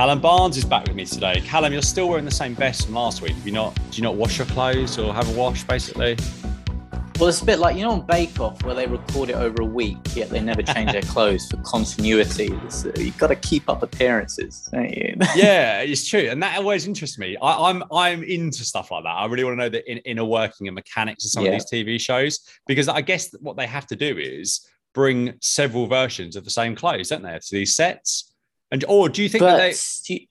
Callum Barnes is back with me today. Callum, you're still wearing the same vest from last week. Have you not? Do you not wash your clothes or have a wash, basically? Well, it's a bit like you know on Bake Off where they record it over a week, yet they never change their clothes for continuity. So you've got to keep up appearances, don't you? yeah, it's true, and that always interests me. I, am I'm, I'm into stuff like that. I really want to know the in, inner working and mechanics of some yeah. of these TV shows because I guess what they have to do is bring several versions of the same clothes, don't they, to these sets? And or do you think but that they? Do you,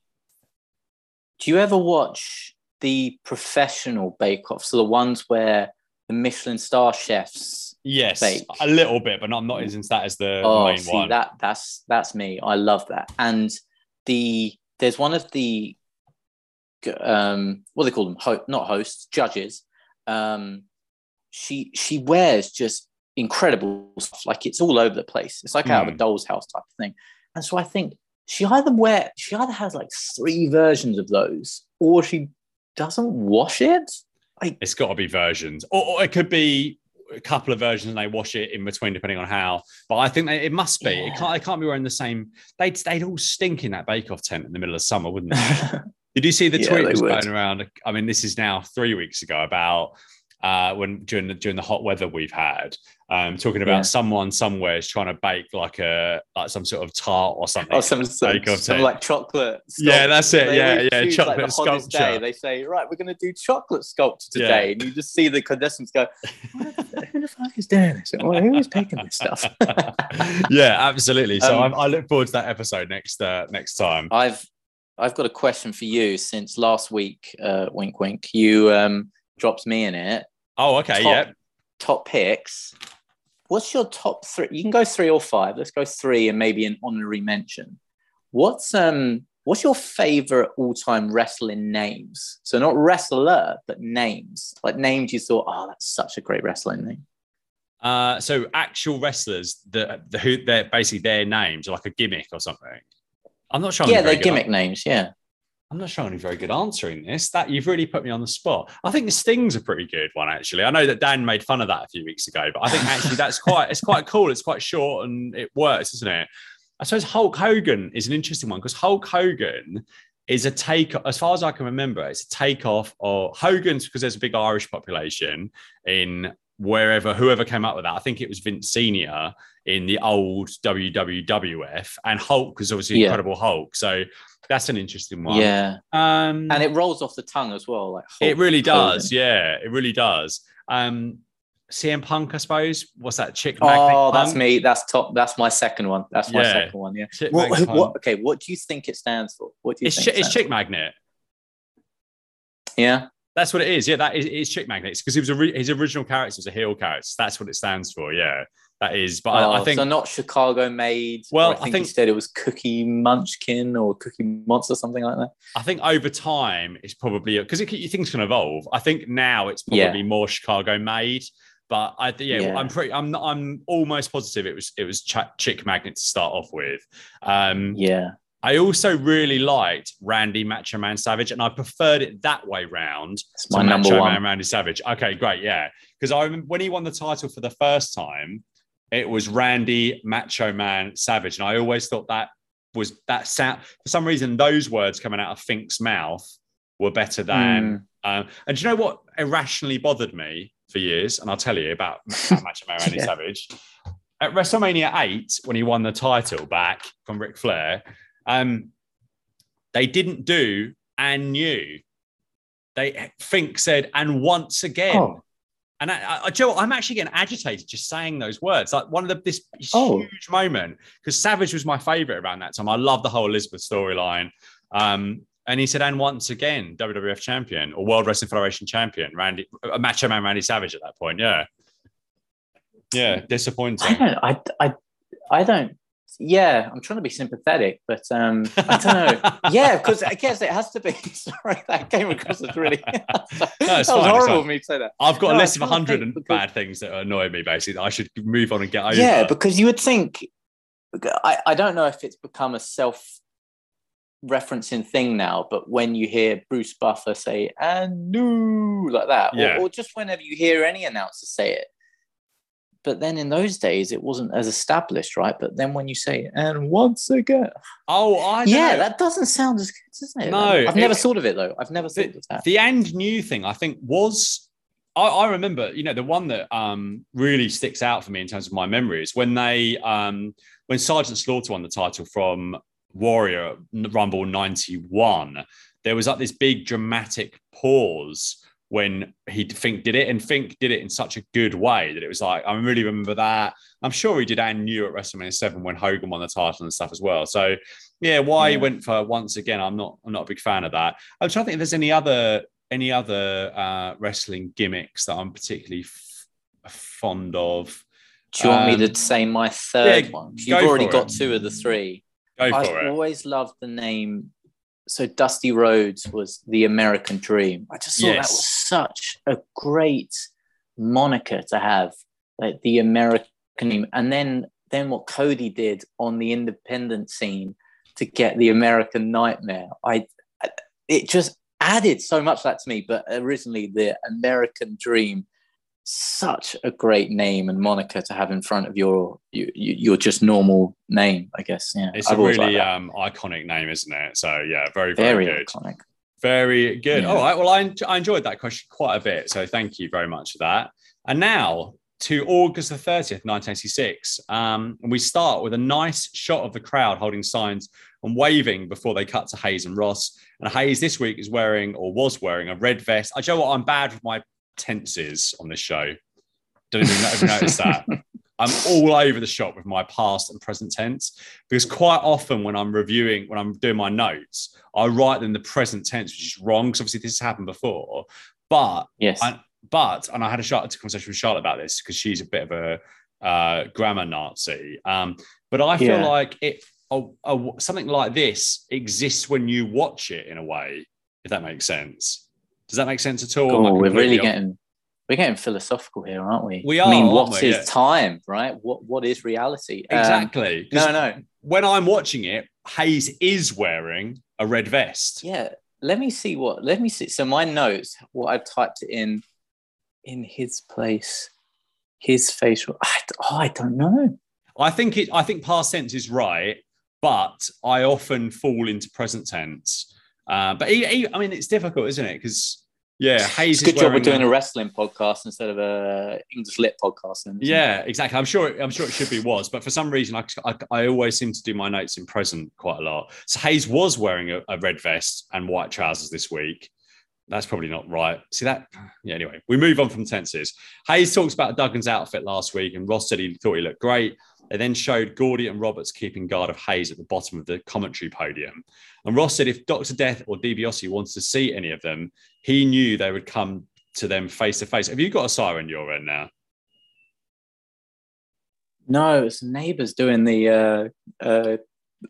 do you ever watch the professional Bake Off? So the ones where the Michelin star chefs. Yes, bake. a little bit, but I'm not as into that as the, oh, main see, one. That that's that's me. I love that. And the there's one of the um what do they call them? Ho- not hosts, judges. Um, she she wears just incredible stuff. Like it's all over the place. It's like mm. out of a hmm. doll's house type of thing. And so I think she either wear she either has like three versions of those, or she doesn't wash it. Like, it's got to be versions, or, or, it could be a couple of versions and they wash it in between depending on how. But I think they, it must be. Yeah. It can't. They can't be wearing the same. They'd they'd all stink in that Bake Off tent in the middle of summer, wouldn't they? Did you see the yeah, tweet was going around? I mean, this is now three weeks ago about uh, when during the during the hot weather we've had, um, talking about yeah. someone somewhere is trying to bake like a like some sort of tart or something. Oh, some, some, some like chocolate. Yeah, that's it. yeah, yeah, choose, chocolate like, sculpture. Day, they say, right, we're going to do chocolate sculpture today, yeah. and you just see the contestants go, "Who the fuck is doing this? who is baking this stuff?" yeah, absolutely. So um, I, I, look forward to that episode next uh, next time. I've I've got a question for you since last week. Uh, wink, wink. You um, dropped me in it. Oh, okay. Top, yeah. Top picks. What's your top three? You can go three or five. Let's go three and maybe an honorary mention. What's um what's your favorite all-time wrestling names? So not wrestler, but names. Like names you thought, oh, that's such a great wrestling name. Uh, so actual wrestlers that the, who they're basically their names are like a gimmick or something. I'm not sure. Yeah, they're gimmick names. Yeah. I'm not sure I'm very good answering this. That you've really put me on the spot. I think the Sting's a pretty good one, actually. I know that Dan made fun of that a few weeks ago, but I think actually that's quite it's quite cool. It's quite short and it works, isn't it? I suppose Hulk Hogan is an interesting one because Hulk Hogan is a take, as far as I can remember, it's a takeoff of Hogan's because there's a big Irish population in wherever, whoever came up with that. I think it was Vince Senior in the old WWF, and Hulk was obviously yeah. Incredible Hulk. So that's an interesting one. Yeah. Um, and it rolls off the tongue as well. Like Hulk it really does. Yeah, it really does. Um, CM Punk, I suppose. What's that chick? Magnet? Oh, that's me. That's top. That's my second one. That's my yeah. second one. Yeah. What, what, okay. What do you think it stands for? What do you it's think? Ch- it's chick magnet. Yeah. That's what it is. Yeah, that is it's chick magnets because he was a re- his original character was a heel character. That's what it stands for. Yeah. That is, but oh, I, I, think so. Not Chicago made. Well, I think, I think, said it was Cookie Munchkin or Cookie Monster, something like that. I think over time it's probably because it, things can evolve. I think now it's probably yeah. more Chicago made, but I yeah, yeah, I'm pretty. I'm I'm almost positive it was it was ch- Chick Magnet to start off with. Um, yeah. I also really liked Randy Macho Man Savage, and I preferred it that way round. It's my number Macho one. Man Randy Savage. Okay, great, yeah. Because I remember when he won the title for the first time, it was Randy Macho Man Savage. And I always thought that was that sound for some reason, those words coming out of Fink's mouth were better than. Mm. Um, and do you know what irrationally bothered me for years? And I'll tell you about, Macho Man Randy yeah. Savage. At WrestleMania 8, when he won the title back from Ric Flair, um, they didn't do and new. They Fink said, and once again. Oh. And I, I, Joe, I'm actually getting agitated just saying those words. Like one of the this oh. huge moment because Savage was my favorite around that time. I love the whole Elizabeth storyline. Um, and he said, and once again, WWF champion or World Wrestling Federation champion, Randy, a Macho Man Randy Savage at that point. Yeah, yeah, disappointing. I don't, I, I, I don't yeah, I'm trying to be sympathetic, but um, I don't know. yeah, because I guess it has to be. Sorry, that came across as really. that was fine, horrible of me to say that. I've got no, a list of 100 and bad things that annoy me, basically, I should move on and get over. Yeah, because you would think, I, I don't know if it's become a self referencing thing now, but when you hear Bruce Buffer say, and new, like that, yeah. or, or just whenever you hear any announcer say it, but then in those days it wasn't as established, right? But then when you say and once again, Oh, I don't yeah, that doesn't sound as good, doesn't it? No, I've never it- thought of it though. I've never thought of that. the and new thing i think was I, I remember you know the one that um really sticks out for me in terms of my memories when they um when sergeant slaughter won the title from warrior rumble 91 there was like this big dramatic pause when he Fink did it, and Fink did it in such a good way that it was like I really remember that. I'm sure he did and new at WrestleMania Seven when Hogan won the title and stuff as well. So yeah, why he went for once again, I'm not I'm not a big fan of that. I'm trying to think if there's any other any other uh, wrestling gimmicks that I'm particularly f- fond of. Do you want me Um, to say my third yeah, one? You've already got it. two of the three. Go I've always loved the name. So Dusty Rhodes was the American Dream. I just thought that was such a great moniker to have, like the American Dream. And then then what Cody did on the independent scene to get the American Nightmare. I it just added so much of that to me. But originally the American Dream, such a great name and moniker to have in front of your your, your just normal name, I guess. Yeah, It's I've a really um, iconic name, isn't it? So yeah, very very, very good. iconic. Very good. Yeah. All right. Well, I, I enjoyed that question quite a bit. So thank you very much for that. And now to August the 30th, 1986. Um, and we start with a nice shot of the crowd holding signs and waving before they cut to Hayes and Ross. And Hayes this week is wearing or was wearing a red vest. I know what I'm bad with my tenses on this show. Don't even notice that. I'm all over the shop with my past and present tense because quite often when I'm reviewing, when I'm doing my notes, I write them the present tense, which is wrong because obviously this has happened before. But Yes. I- but and I had a conversation with Charlotte about this because she's a bit of a uh, grammar Nazi. Um, but I feel Yeah. like it oh, oh, something like this exists when you watch it in a way, if that makes sense. Does that make sense at all? Oh, we're really off- getting we're getting philosophical here, aren't we? We are. I mean, what is? Yeah. time, right? What what is reality? Um, exactly. 'Cause no, no. When I'm watching it, Hayes is wearing a red vest. Yeah. Let me see what. Let me see. So my notes, what I've typed in, in his place, his facial. I, oh, I don't know. I think it. I think past tense is right, but I often fall into present tense. Uh, but he, he- I mean, it's difficult, isn't it? Because yeah, Hayes good job we're doing a- a wrestling podcast instead of a English lit podcast. then, isn't it? Yeah, exactly. I'm sure. I'm sure it should be was, but for some reason, I, I, I always seem to do my notes in present quite a lot. So Hayes was wearing a, a red vest and white trousers this week. That's probably not right. See that? Yeah. Anyway, we move on from tenses. Hayes talks about Duggan's outfit last week, and Ross said he thought he looked great. They then showed Gordy and Roberts keeping guard of Hayes at the bottom of the commentary podium. And Ross said if Dr. Death or DiBiase wanted to see any of them, he knew they would come to them face to face. Have you got a siren your end now? No, it's the neighbours doing the uh, uh,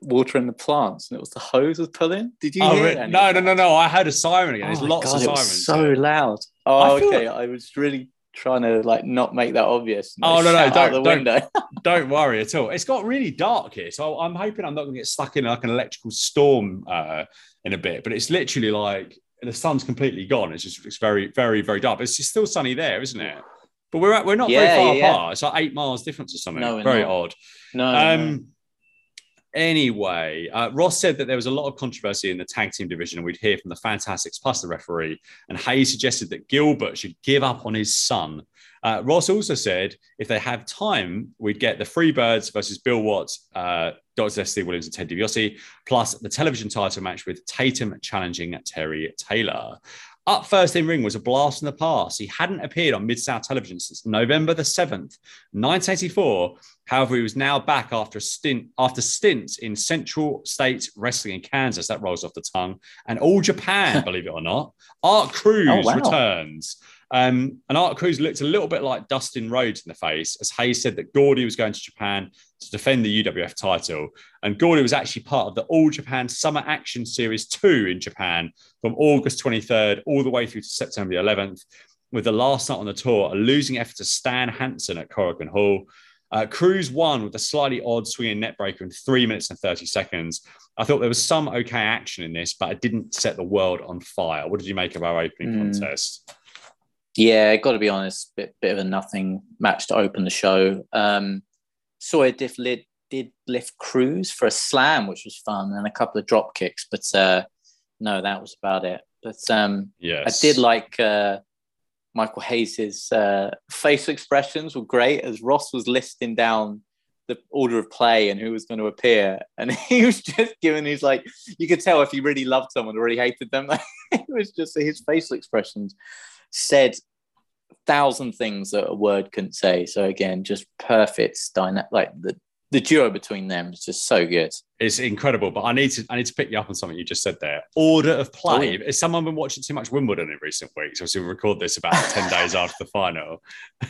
watering the plants, and it was the hose was pulling. Did you Oh, hear? any no, no, no, no. I heard a siren again. There's Oh lots God, of it was sirens. so loud. Oh, I okay. I was really trying to like not make that obvious. Oh, no, no, don't- don't. Don't worry at all. It's got really dark here, so I'm hoping I'm not going to get stuck in like an electrical storm uh, in a bit. But it's literally like the sun's completely gone. It's just it's very, very, very dark. But it's still sunny there, isn't it? But we're at, we're not Yeah, very far yeah, yeah. apart. It's like eight miles difference or something. No, very not. odd. no, no. Anyway, uh, Ross said that there was a lot of controversy in the tag team division, and we'd hear from the Fantastics plus the referee. And Hayes suggested that Gilbert should give up on his son. Uh, Ross also said if they have time, we'd get the Freebirds versus Bill Watts, uh, Dr. Williams, and Ted DiBiase, plus the television title match with Tatum challenging Terry Taylor. Up first in ring was a blast from the past. He hadn't appeared on Mid South Television since November the 7th, 1984. However, he was now back after a stint after stints in Central States Wrestling in Kansas. That rolls off the tongue. And All Japan, believe it or not. Art Crews Oh, wow. returns. Um, and Art Crews looked a little bit like Dustin Rhodes in the face, as Hayes said that Gordy was going to Japan to defend the UWF title. And Gordy was actually part of the All Japan Summer Action Series 2 in Japan from August 23rd all the way through to September 11th, with the last night on the tour, a losing effort to Stan Hansen at Korakuen Hall. Uh, Crews won with a slightly odd swinging neckbreaker in three minutes and 30 seconds. I thought there was some okay action in this, but it didn't set the world on fire. What did you make of our opening Hmm. contest? Yeah, got to be honest, bit bit of a nothing match to open the show. Um, Sawyer Diff did, did lift Crews for a slam, which was fun, and a couple of drop kicks, but uh, no, that was about it. But um, Yes. I did like uh, Michael Hayes's uh, facial expressions were great as Ross was listing down the order of play and who was going to appear, and he was just giving his like you could tell if he really loved someone or really hated them. it was just his facial expressions said thousand things that a word couldn't say. So again, just perfect dyna- like the the duo between them is just so good. It's incredible, but I need to I need to pick you up on something you just said there. Order of oh, play. Oh, Has someone been watching too much Wimbledon in recent weeks? Obviously, we record this about ten days after the final.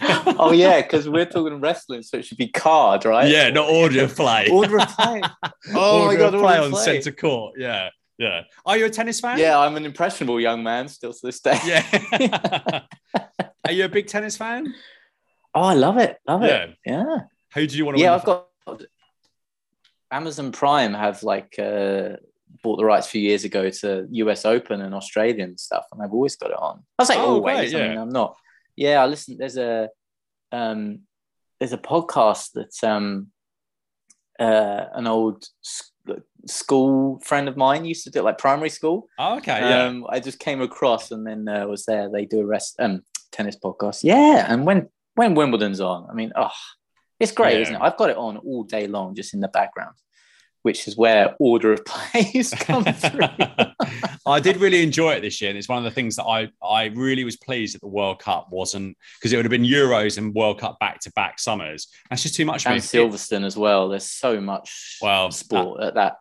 oh yeah, because we're talking wrestling, so it should be card, right? Yeah, not order of play. Order of play. Oh order my god, of play of on play. centre court. Yeah, yeah. Are you a tennis fan? Yeah, I'm an impressionable young man still to this day. Yeah. Are you a big tennis fan? Oh, I love it. Love Yeah. it. Yeah. Who do you want to Yeah? I've got Amazon Prime have like uh, bought the rights a few years ago to US Open and Australian stuff, and I've always got it on. I was like, Oh, always. great, I mean, yeah. I'm not. Yeah, I listen. There's a um, there's a podcast that um, uh, an old school friend of mine used to do, it, like primary school. Oh, okay, yeah. Um, I just came across and then uh, was there. They do a rest um tennis podcast. Yeah, and when when Wimbledon's on, I mean, oh, it's great, Yeah. isn't it? I've got it on all day long, just in the background, which is where order of plays come through. I did really enjoy it this year, and it's one of the things that I I really was pleased that the World Cup wasn't because it would have been Euros and World Cup back to back summers. That's just too much for me. and Silverstone as well. There's so much Well, sport at that.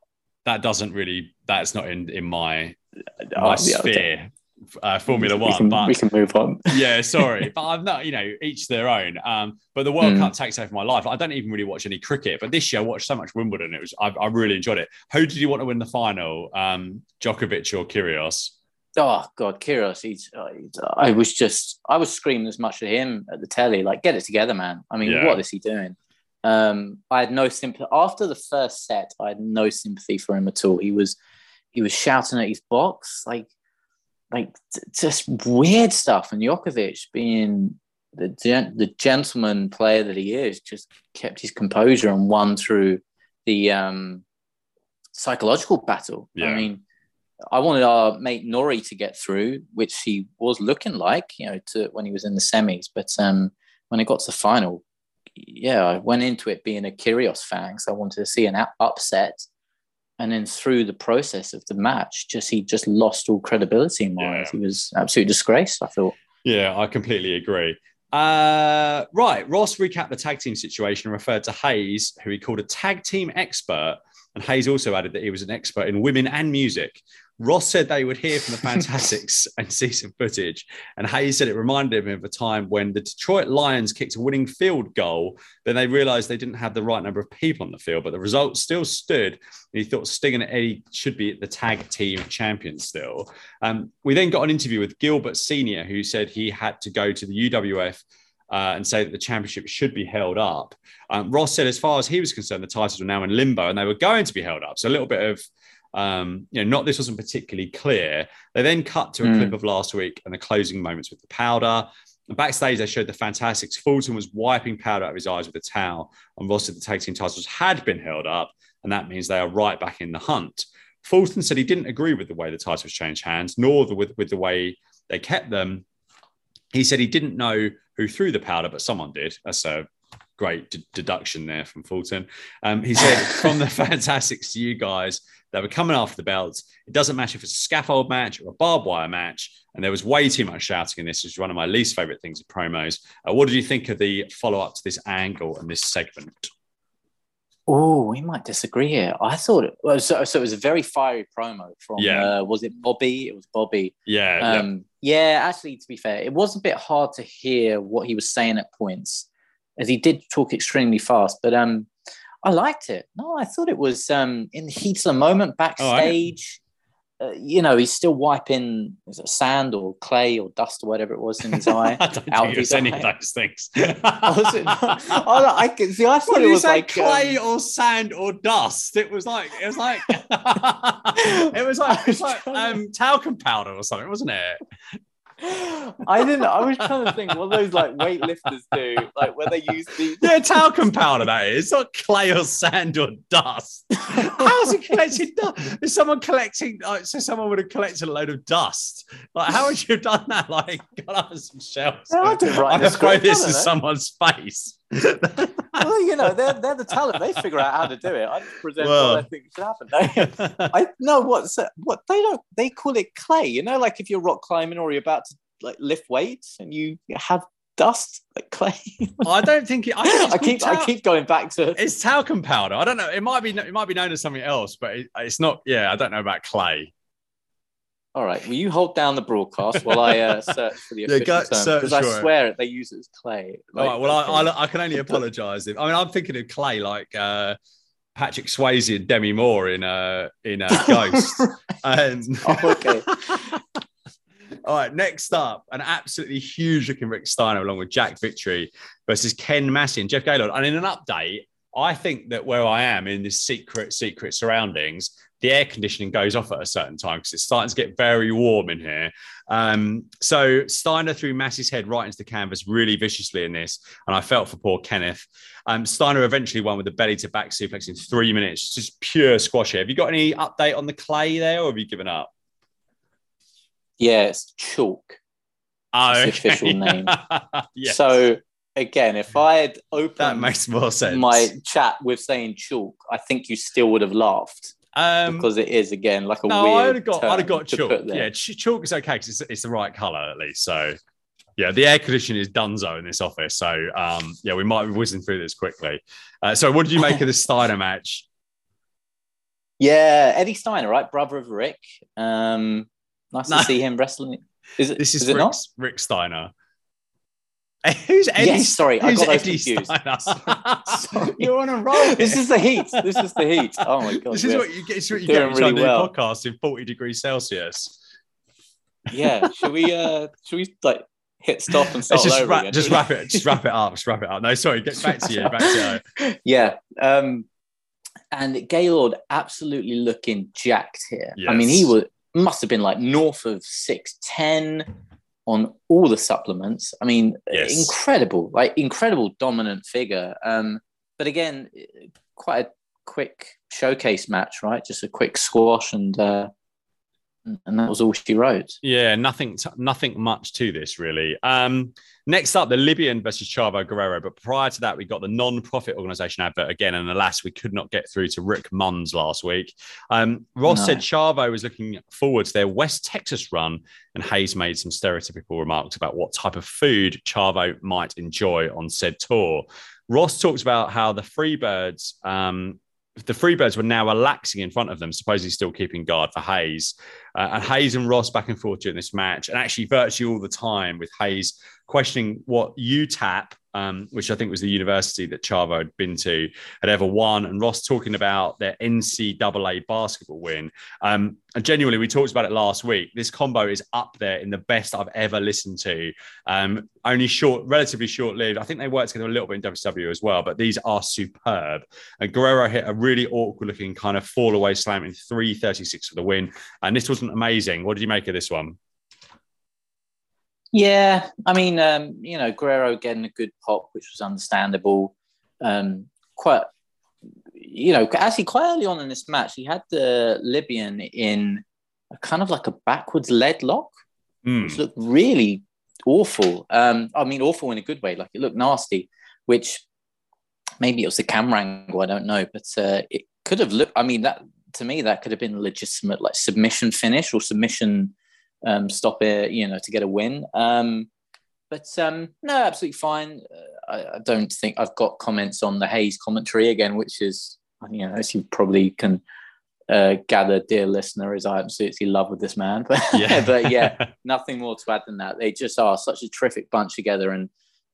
That doesn't really. That's not in in my oh, my yeah, sphere. Uh, Formula One, can, but we can move on. yeah, sorry, but I'm not. You know, each their own. Um, but the World Mm. Cup takes over my life. I don't even really watch any cricket, but this year I watched so much Wimbledon. It was I, I really enjoyed it. Who did you want to win the final? Um, Djokovic or Kyrgios? Oh God, Kyrgios, he's, uh, he's- I was just, I was screaming as much at him at the telly, like, get it together, man. I mean, Yeah. what is he doing? Um, I had no sympathy after the first set. I had no sympathy for him at all. He was, he was shouting at his box, like, like t- just weird stuff. And Djokovic, being the gen- the gentleman player that he is, just kept his composure and won through the um, psychological battle. Yeah. I mean, I wanted our mate Norrie to get through, which he was looking like, you know, to when he was in the semis. But um, when it got to the final, yeah, I went into it being a Kyrgios fan because I wanted to see an upset. And then through the process of the match, just he just lost all credibility in my Yeah. eyes. He was absolutely disgraced. I thought. Yeah, I completely agree. Uh, right, Ross recapped the tag team situation and referred to Hayes, who he called a tag team expert. And Hayes also added that he was an expert in women and music. Ross said they would hear from the Fantastics and see some footage. And Hayes said it reminded him of a time when the Detroit Lions kicked a winning field goal. Then they realized they didn't have the right number of people on the field, but the result still stood. And he thought Sting and Eddie should be the tag team champions still. Um, we then got an interview with Gilbert Senior, who said he had to go to the UWF uh, and say that the championship should be held up. Um, Ross said, as far as he was concerned, the titles were now in limbo and they were going to be held up. So a little bit of, um, you know, not this wasn't particularly clear. They then cut to a Mm. clip of last week and the closing moments with the powder. And backstage, they showed the Fantastics. Fulton was wiping powder out of his eyes with a towel, and Ross said the tag team titles had been held up, and that means they are right back in the hunt. Fulton said he didn't agree with the way the titles changed hands, nor the, with, with the way they kept them. He said he didn't know who threw the powder, but someone did. That's a great d- deduction there from Fulton. Um, he said, from the Fantastics to you guys, they were coming after the belts. It doesn't matter if it's a scaffold match or a barbed wire match. And there was way too much shouting in this, which is one of my least favorite things of promos. Uh, what did you think of the follow up to this angle and this segment? Oh, we might disagree here. I thought it was so, so. It was a very fiery promo from. Yeah. Uh, was it Bobby? It was Bobby. Yeah. yeah. Um, yeah. actually, to be fair, it was a bit hard to hear what he was saying at points, as he did talk extremely fast. But um, I liked it. No, I thought it was um in the heat of the moment Oh, backstage. uh, you know, he's still wiping it sand or clay or dust or whatever it was in his eye. I don't out think his any of those things. Was it not? Oh, I can see. I thought What it was like clay um, or sand or dust. It was like it was like it was like it was like um, talcum powder or something, wasn't it? I didn't. I was trying to think what those like weightlifters do, like where they use the Yeah, talcum powder that is. It's not clay or sand or dust. How's it collecting dust? Is someone collecting? Like, so someone would have collected a load of dust. Like, how would you have done that? Like, got up some shelves. No, I didn't write I'm the gonna throw script, this I in someone's face. well, know, they're they're the talent. They figure out how to do it. I just present Well. what I think should happen. I know what's what they don't. They call it clay. You know, like if you're rock climbing or you're about to like lift weights and you have dust like clay. Oh, I don't think it. I, think I keep called I keep going back to. It's talcum powder. I don't know. It might be. It might be known as something else, but it, it's not. Yeah, I don't know about clay. All right, will you hold down the broadcast while I uh, search for the Yeah, official go- term? Because I for it. swear they use it as clay. All Like, right. Well, okay. I, I, can only apologise if. I mean, I'm thinking of clay like uh, Patrick Swayze and Demi Moore in uh, in uh, Ghost. and Oh, okay. All right, next up, an absolutely huge looking Rick Steiner along with Jack Victory versus Ken Massey and Jeff Gaylord. And in an update, I think that where I am in this secret, secret surroundings, the air conditioning goes off at a certain time because it's starting to get very warm in here. Um, so Steiner threw Massey's head right into the canvas really viciously in this, and I felt for poor Kenneth. Um, Steiner eventually won with a belly to back suplex in three minutes, just pure squash here. Have you got any update on the clay there, or have you given up? yeah, it's chalk. Oh, It's the official name. yeah, So again, if I had opened that makes more sense. my chat with saying chalk, I think you still would have laughed um, because it is again like a no, weird. I'd have got, I'd have got chalk. Yeah, ch- chalk is okay because it's, it's the right color at least. So, yeah, the air conditioning is dunzo in this office. So, um, yeah, we might be whizzing through this quickly. Uh, so, what did you make of the Steiner match? Yeah, Eddie Steiner, right, brother of Rick. Um, nice No. to see him wrestling. Is it? This is, is it Rick, not? Rick Steiner. Who's Eddie? Yes, sorry, I who's got those Eddie confused. Sorry. You're on a roll. This is the heat. This is the heat. Oh my god. this is what you get. It's what you Doing get when really to do well. podcast in 40 degrees Celsius. yeah. Should we? Uh, should we like hit stop and start Let's just over wrap, again? just wrap it, just wrap it up, just wrap it up. No, sorry, get back to you, back to you. yeah. Um, and Gaylord absolutely looking jacked here. I mean, he was must have been like north of six ten on all the supplements. I mean, Yes. incredible, like incredible dominant figure. Um, but again, quite a quick showcase match, right? Just a quick squash and. Uh, and that was all she wrote. Yeah, nothing, t- nothing much to this really. Um, next up, the Libyan versus Chavo Guerrero. But prior to that, we got the non-profit organization advert again, and alas, we could not get through to Rick Munns last week. Um, Ross No. said Chavo was looking forward to their West Texas run, and Hayes made some stereotypical remarks about what type of food Chavo might enjoy on said tour. Ross talks about how the Freebirds. Um, the Freebirds were now relaxing in front of them, supposedly still keeping guard for Hayes. Uh, and Hayes and Ross back and forth during this match, and actually virtually all the time with Hayes questioning what UTEP, um, which I think was the university that Chavo had been to, had ever won, and Ross talking about their NCAA basketball win. Um, and genuinely, we talked about it last week. This combo is up there in the best I've ever listened to. Um, only short, relatively short lived. I think they worked together a little bit in WCW as well, but these are superb. And Guerrero hit a really awkward looking kind of fall away slam in 336 for the win. And this wasn't amazing. What did you make of this one? Yeah, I mean, um, you know, Guerrero getting a good pop, which was understandable. Um, quite, you know, actually quite early on in this match, he had the Libyan in a kind of like a backwards lead lock, Hmm. which looked really awful. Um, I mean, awful in a good way, like it looked nasty, which maybe it was the camera angle, I don't know, but uh, it could have looked. I mean, that to me, that could have been a legitimate like submission finish or submission um, stop it, you know, to get a win. Um, but um, no, absolutely fine. Uh, I, I don't think I've got comments on the Hayes commentary again, which is, you know, as you probably can uh, gather, dear listener, is I absolutely love with this man. But Yeah. but yeah, nothing more to add than that. They just are such a terrific bunch together, and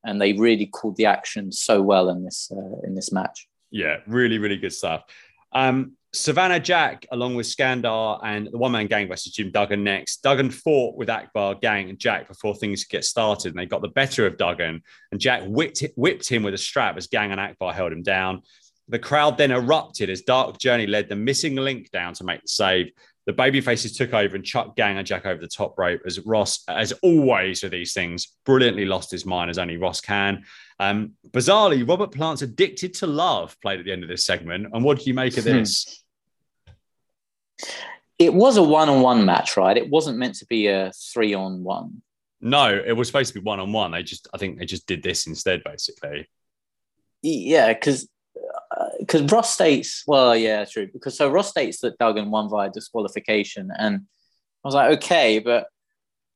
and they really called the action so well in this uh, in this match. yeah, really, really good stuff. Um, Savannah Jack, along with Skandar and the one man gang versus Jim Duggan next. Duggan fought with Akbar, Gang, and Jack before things get started, and they got the better of Duggan. And Jack whipped, whipped him with a strap as Gang and Akbar held him down. The crowd then erupted as Dark Journey led the missing link down to make the save. The baby faces took over and chucked Gang and Jack over the top rope as Ross, as always with these things, brilliantly lost his mind as only Ross can. Um, bizarrely, Robert Plant's Addicted to Love played at the end of this segment. And what do you make of Hmm. this? It was a one-on-one match, right? It wasn't meant to be a three-on-one. No, it was supposed to be one on one. They just, I think they just did this instead, basically. Yeah, because because uh, Ross states, well, yeah, true. Because so Ross states that Duggan won via disqualification, and I was like, okay, but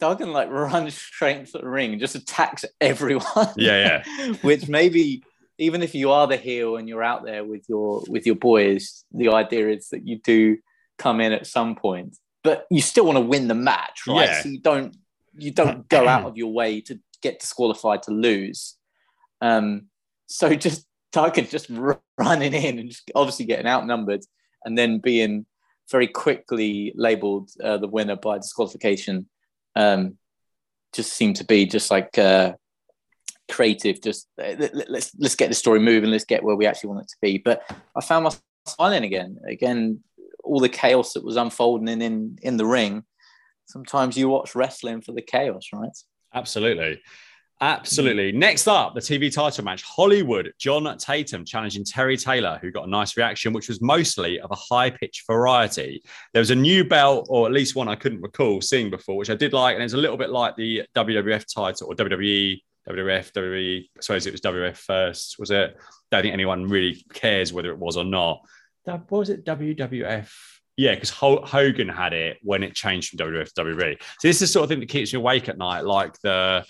Duggan like runs straight into the ring and just attacks everyone. Yeah, yeah. Which maybe even if you are the heel and you're out there with your with your boys, the idea is that you do come in at some point, but you still want to win the match, right? Yeah. So you don't you don't go out of your way to get disqualified to lose. Um, so just Duggan just running in and just obviously getting outnumbered, and then being very quickly labelled uh, the winner by disqualification. Um, just seemed to be just like uh, creative. Just uh, let, let- let's let's get the story moving. Let's get where we actually want it to be. But I found myself smiling again. Again, all the chaos that was unfolding in in, in the ring. Sometimes you watch wrestling for the chaos, right? Absolutely. Absolutely. Next up, the TV title match Hollywood, John Tatum challenging Terry Taylor, who got a nice reaction, which was mostly of a high pitch variety. There was a new belt, or at least one I couldn't recall seeing before, which I did like. And it's a little bit like the WWF title or WWE, WWF, WWE. I suppose it was WWF first, was it? I Don't think anyone really cares whether it was or not. That was it WWF. Yeah, because Hogan had it when it changed from WWF to WWE. So this is the sort of thing that keeps you awake at night, like the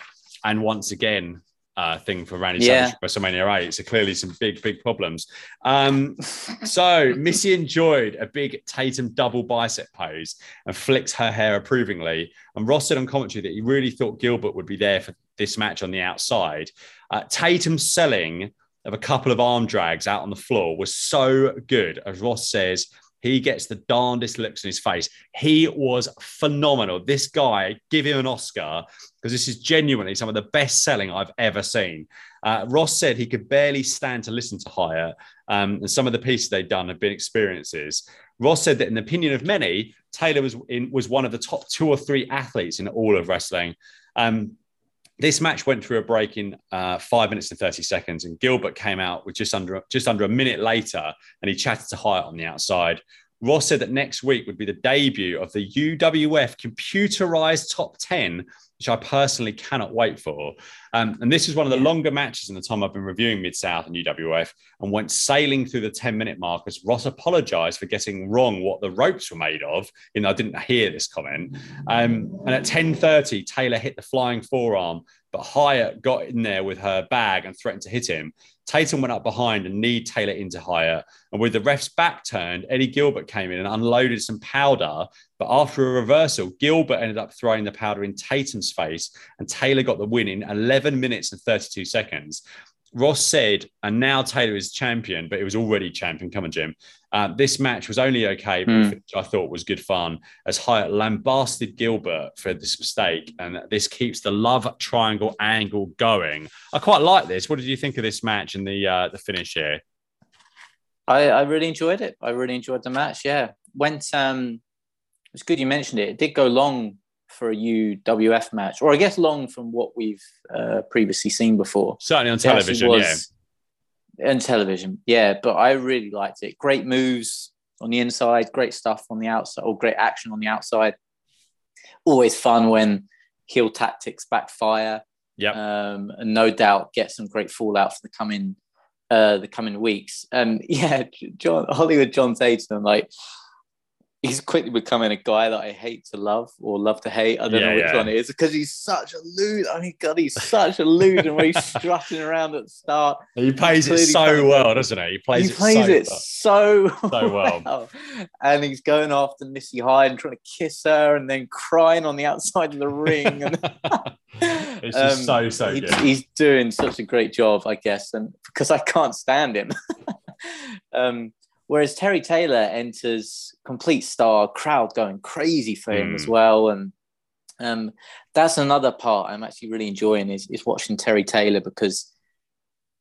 and once again uh, thing for Randy Yeah. Savage WrestleMania 8. So clearly some big, big problems. Um, so Missy enjoyed a big Tatum double bicep pose and flicks her hair approvingly. And Ross said on commentary that he really thought Gilbert would be there for this match on the outside. Uh, Tatum's selling of a couple of arm drags out on the floor was so good, as Ross says. He gets the darndest looks in his face. He was phenomenal. This guy, give him an Oscar because this is genuinely some of the best selling I've ever seen. Uh, Ross said he could barely stand to listen to Hyatt, um, and some of the pieces they've done have been experiences. Ross said that, in the opinion of many, Taylor was in, was one of the top two or three athletes in all of wrestling. Um, this match went through a break in uh, five minutes and 30 seconds, and Gilbert came out with just under just under a minute later, and he chatted to Hyatt on the outside. Ross said that next week would be the debut of the UWF computerized top 10, which I personally cannot wait for. Um, and this is one of the longer matches in the time I've been reviewing Mid South and UWF and went sailing through the 10 minute mark as Ross apologized for getting wrong what the ropes were made of. You know, I didn't hear this comment. Um, and at 10.30, Taylor hit the flying forearm, but Hyatt got in there with her bag and threatened to hit him. Tatum went up behind and kneed Taylor into Hyatt. And with the ref's back turned, Eddie Gilbert came in and unloaded some powder. But after a reversal, Gilbert ended up throwing the powder in Tatum's face, and Taylor got the win in 11 minutes and 32 seconds. Ross said, and now Taylor is champion, but it was already champion. Come on, Jim. Uh, this match was only okay, Hmm. which I thought was good fun as Hyatt lambasted Gilbert for this mistake, and this keeps the love triangle angle going. I quite like this. What did you think of this match and the uh, the finish here? I, I really enjoyed it. I really enjoyed the match. Yeah, went. Um, it's good you mentioned it. It did go long for a UWF match, or I guess long from what we've uh, previously seen before. Certainly on television, yeah. And television, yeah. But I really liked it. Great moves on the inside, great stuff on the outside, or great action on the outside. Always fun when heel tactics backfire. Yeah, Um, and no doubt get some great fallout for the coming uh, the coming weeks. Um, yeah, John Hollywood John Tatum, like he's quickly becoming a guy that I hate to love or love to hate. I don't Yeah, know which yeah. one it is because he's such a lewd. I mean, God, he's such a lewd and when he's strutting around at the start. He plays it so well, doesn't he? He plays he it so it well. so, So well. well. And he's going after Missy Hyatt and trying to kiss her and then crying on the outside of the ring. And it's just so so he- good. He's doing such a great job, I guess, and because I can't stand him. um, whereas Terry Taylor enters complete star, crowd going crazy for him Mm. as well, and um, that's another part I'm actually really enjoying is, is watching Terry Taylor because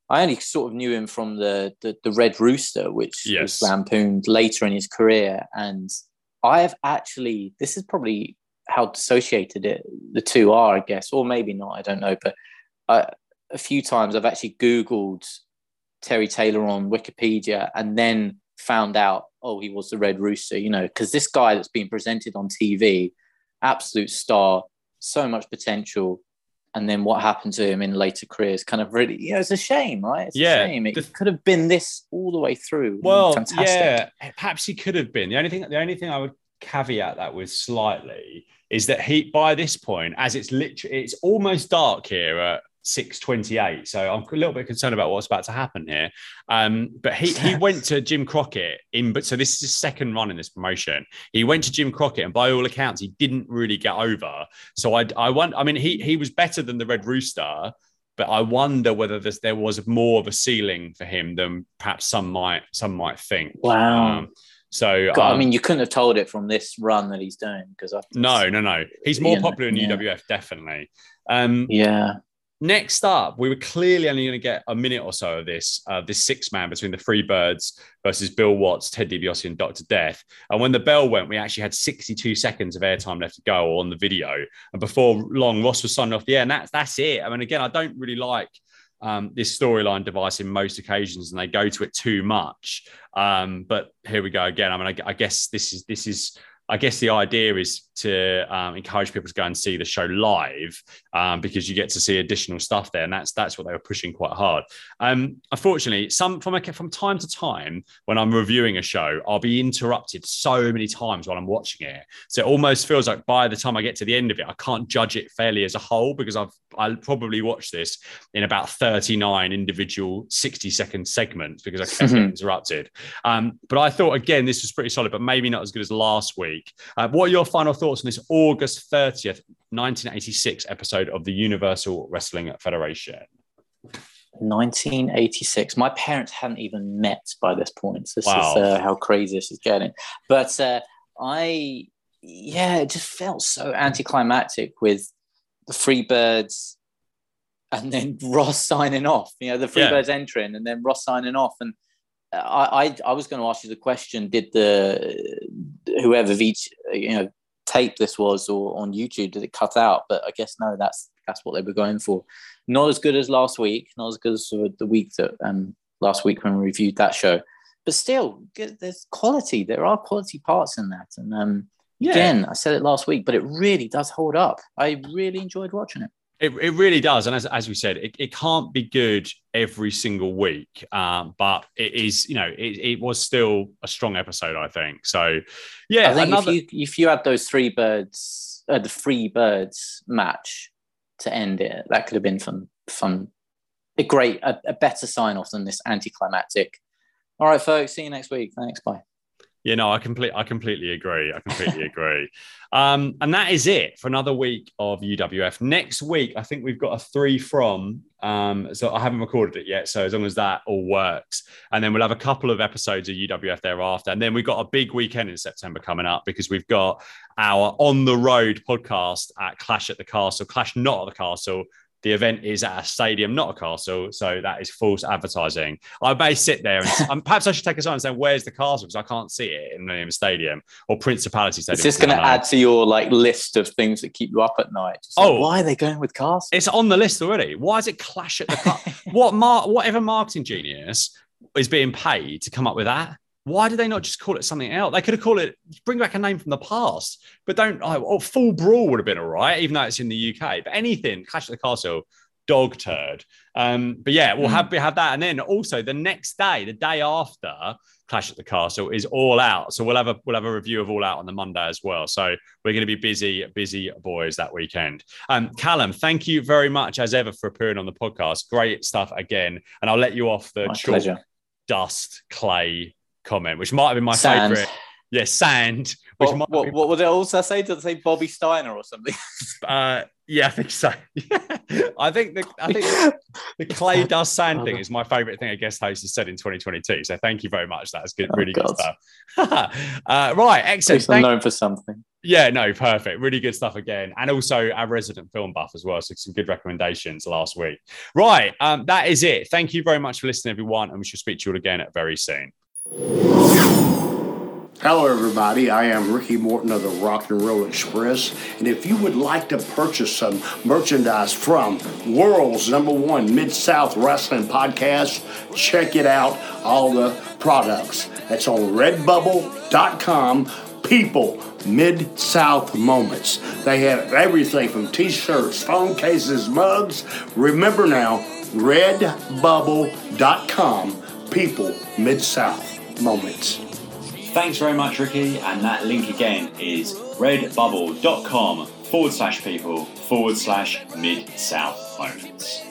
I only sort of knew him from the the, the Red Rooster, which Yes. was lampooned later in his career, and I have actually. This is probably how dissociated it the two are, I guess, or maybe not. I don't know, but I, a few times I've actually Googled Terry Taylor on Wikipedia and then found out, oh, he was the Red Rooster, you know, because this guy that's been presented on TV, absolute star, so much potential. And then what happened to him in later careers kind of really, you know, it's a shame, right? It's Yeah, a shame. It the- could have been this all the way through. Well, Fantastic. yeah, perhaps he could have been. The only thing, the only thing I would caveat that with slightly is that he, by this point, as it's literally, it's almost dark here at six twenty-eight. So I'm a little bit concerned about what's about to happen here. Um, but he he went to Jim Crockett in, but so this is his second run in this promotion. He went to Jim Crockett, and by all accounts, he didn't really get over. So I, I want, I mean, he he was better than the Red Rooster. But I wonder whether this, there was more of a ceiling for him than perhaps some might some might think. Wow. Um, so God, I um, mean, you couldn't have told it from this run that he's doing because I no, no, no. He's more popular in yeah. UWF, definitely. Um, Yeah. Next up, we were clearly only going to get a minute or so of this, uh, this six man between the Free Birds versus Bill Watts, Ted DiBiase, and Dr. Death. And when the bell went, we actually had 62 seconds of airtime left to go on the video. And before long, Ross was signing off the air, and that's, that's it. I mean, again, I don't really like um, this storyline device in most occasions, and they go to it too much. Um, but here we go again. I mean, I, I guess this is this is. I guess the idea is to um, encourage people to go and see the show live um, because you get to see additional stuff there, and that's that's what they were pushing quite hard. Um, unfortunately, some from from time to time when I'm reviewing a show, I'll be interrupted so many times while I'm watching it, so it almost feels like by the time I get to the end of it, I can't judge it fairly as a whole because I've I'll probably watch this in about 39 individual 60 second segments because I kept getting interrupted. Um, but I thought again this was pretty solid, but maybe not as good as last week. Uh, what are your final thoughts on this August 30th, 1986 episode of the Universal Wrestling Federation? 1986. My parents hadn't even met by this point. So this Wow. is uh, how crazy this is getting. But uh, I, yeah, it just felt so anticlimactic with the Freebirds and then Ross signing off. You know, the Yeah. Freebirds entering and then Ross signing off. And I, I, I was going to ask you the question: Did the whoever each you know tape this was or on YouTube did it cut out? But I guess no. That's that's what they were going for. Not as good as last week. Not as good as the week that um last week when we reviewed that show. But still, there's quality. There are quality parts in that. And um, again, I said it last week, but it really does hold up. I really enjoyed watching it. It, it really does. And as, as we said, it, it can't be good every single week. Um, but it is, you know, it, it was still a strong episode, I think. So, yeah, I think another, if you if you had those three birds, uh, the three birds match to end it, that could have been fun. Fun, a great, a, a better sign off than this anticlimactic. All right, folks. See you next week. Thanks. Bye. Yeah, know, I complete, I completely agree. I completely agree. Um, and that is it for another week of UWF. Next week, I think we've got a three from. Um, so I haven't recorded it yet. So as long as that all works, and then we'll have a couple of episodes of UWF thereafter, and then we've got a big weekend in September coming up because we've got our on the road podcast at Clash at the Castle, Clash not at the Castle. The event is at a stadium, not a castle, so that is false advertising. I may sit there and um, perhaps I should take a sign and say, "Where's the castle?" Because I can't see it in the stadium or Principality Stadium. Is this going to add to your like list of things that keep you up at night? Just like, Oh. why are they going with cast? It's on the list already. Why is it clash at the car? what mar- whatever marketing genius is being paid to come up with that? Why do they not just call it something else? They could have called it bring back a name from the past, but don't. Oh, oh, Fall Brawl would have been all right, even though it's in the UK. But anything, Clash at the Castle, dog turd. Um, but yeah, we'll Mm. have we have that, and then also the next day, the day after Clash at the Castle is All Out. So we'll have a we'll have a review of All Out on the Monday as well. So we're going to be busy, busy boys that weekend. Um, Callum, thank you very much as ever for appearing on the podcast. Great stuff again, and I'll let you off the My chalk, pleasure. dust, clay comment, which might have been my Sand. favorite. Yeah, sand. Which What, might what, be- what would it also say? Does it say Bobby Steiner or something? uh, yeah, I think so. I think the I think the, clay dust sand thing is my favorite thing a guest host has said in 2022. So thank you very much. That's good, Oh, really good stuff. uh, right, excellent. Thank- known for something. yeah, no, perfect. Really good stuff again. And also our resident film buff as well. So some good recommendations last week. Right. Um, that is it. Thank you very much for listening, everyone. And we shall speak to you all again very soon. Hello, everybody. I am Ricky Morton of the Rock and Roll Express. And if you would like to purchase some merchandise from World's number one Mid South Wrestling podcast, check it out. All the products. That's on redbubble.com. People, Mid South Moments. They have everything from t shirts, phone cases, mugs. Remember now, redbubble.com. People, Mid South Moments. Thanks very much, Ricky. And that link again is redbubble.com forward slash people forward slash mid south moments.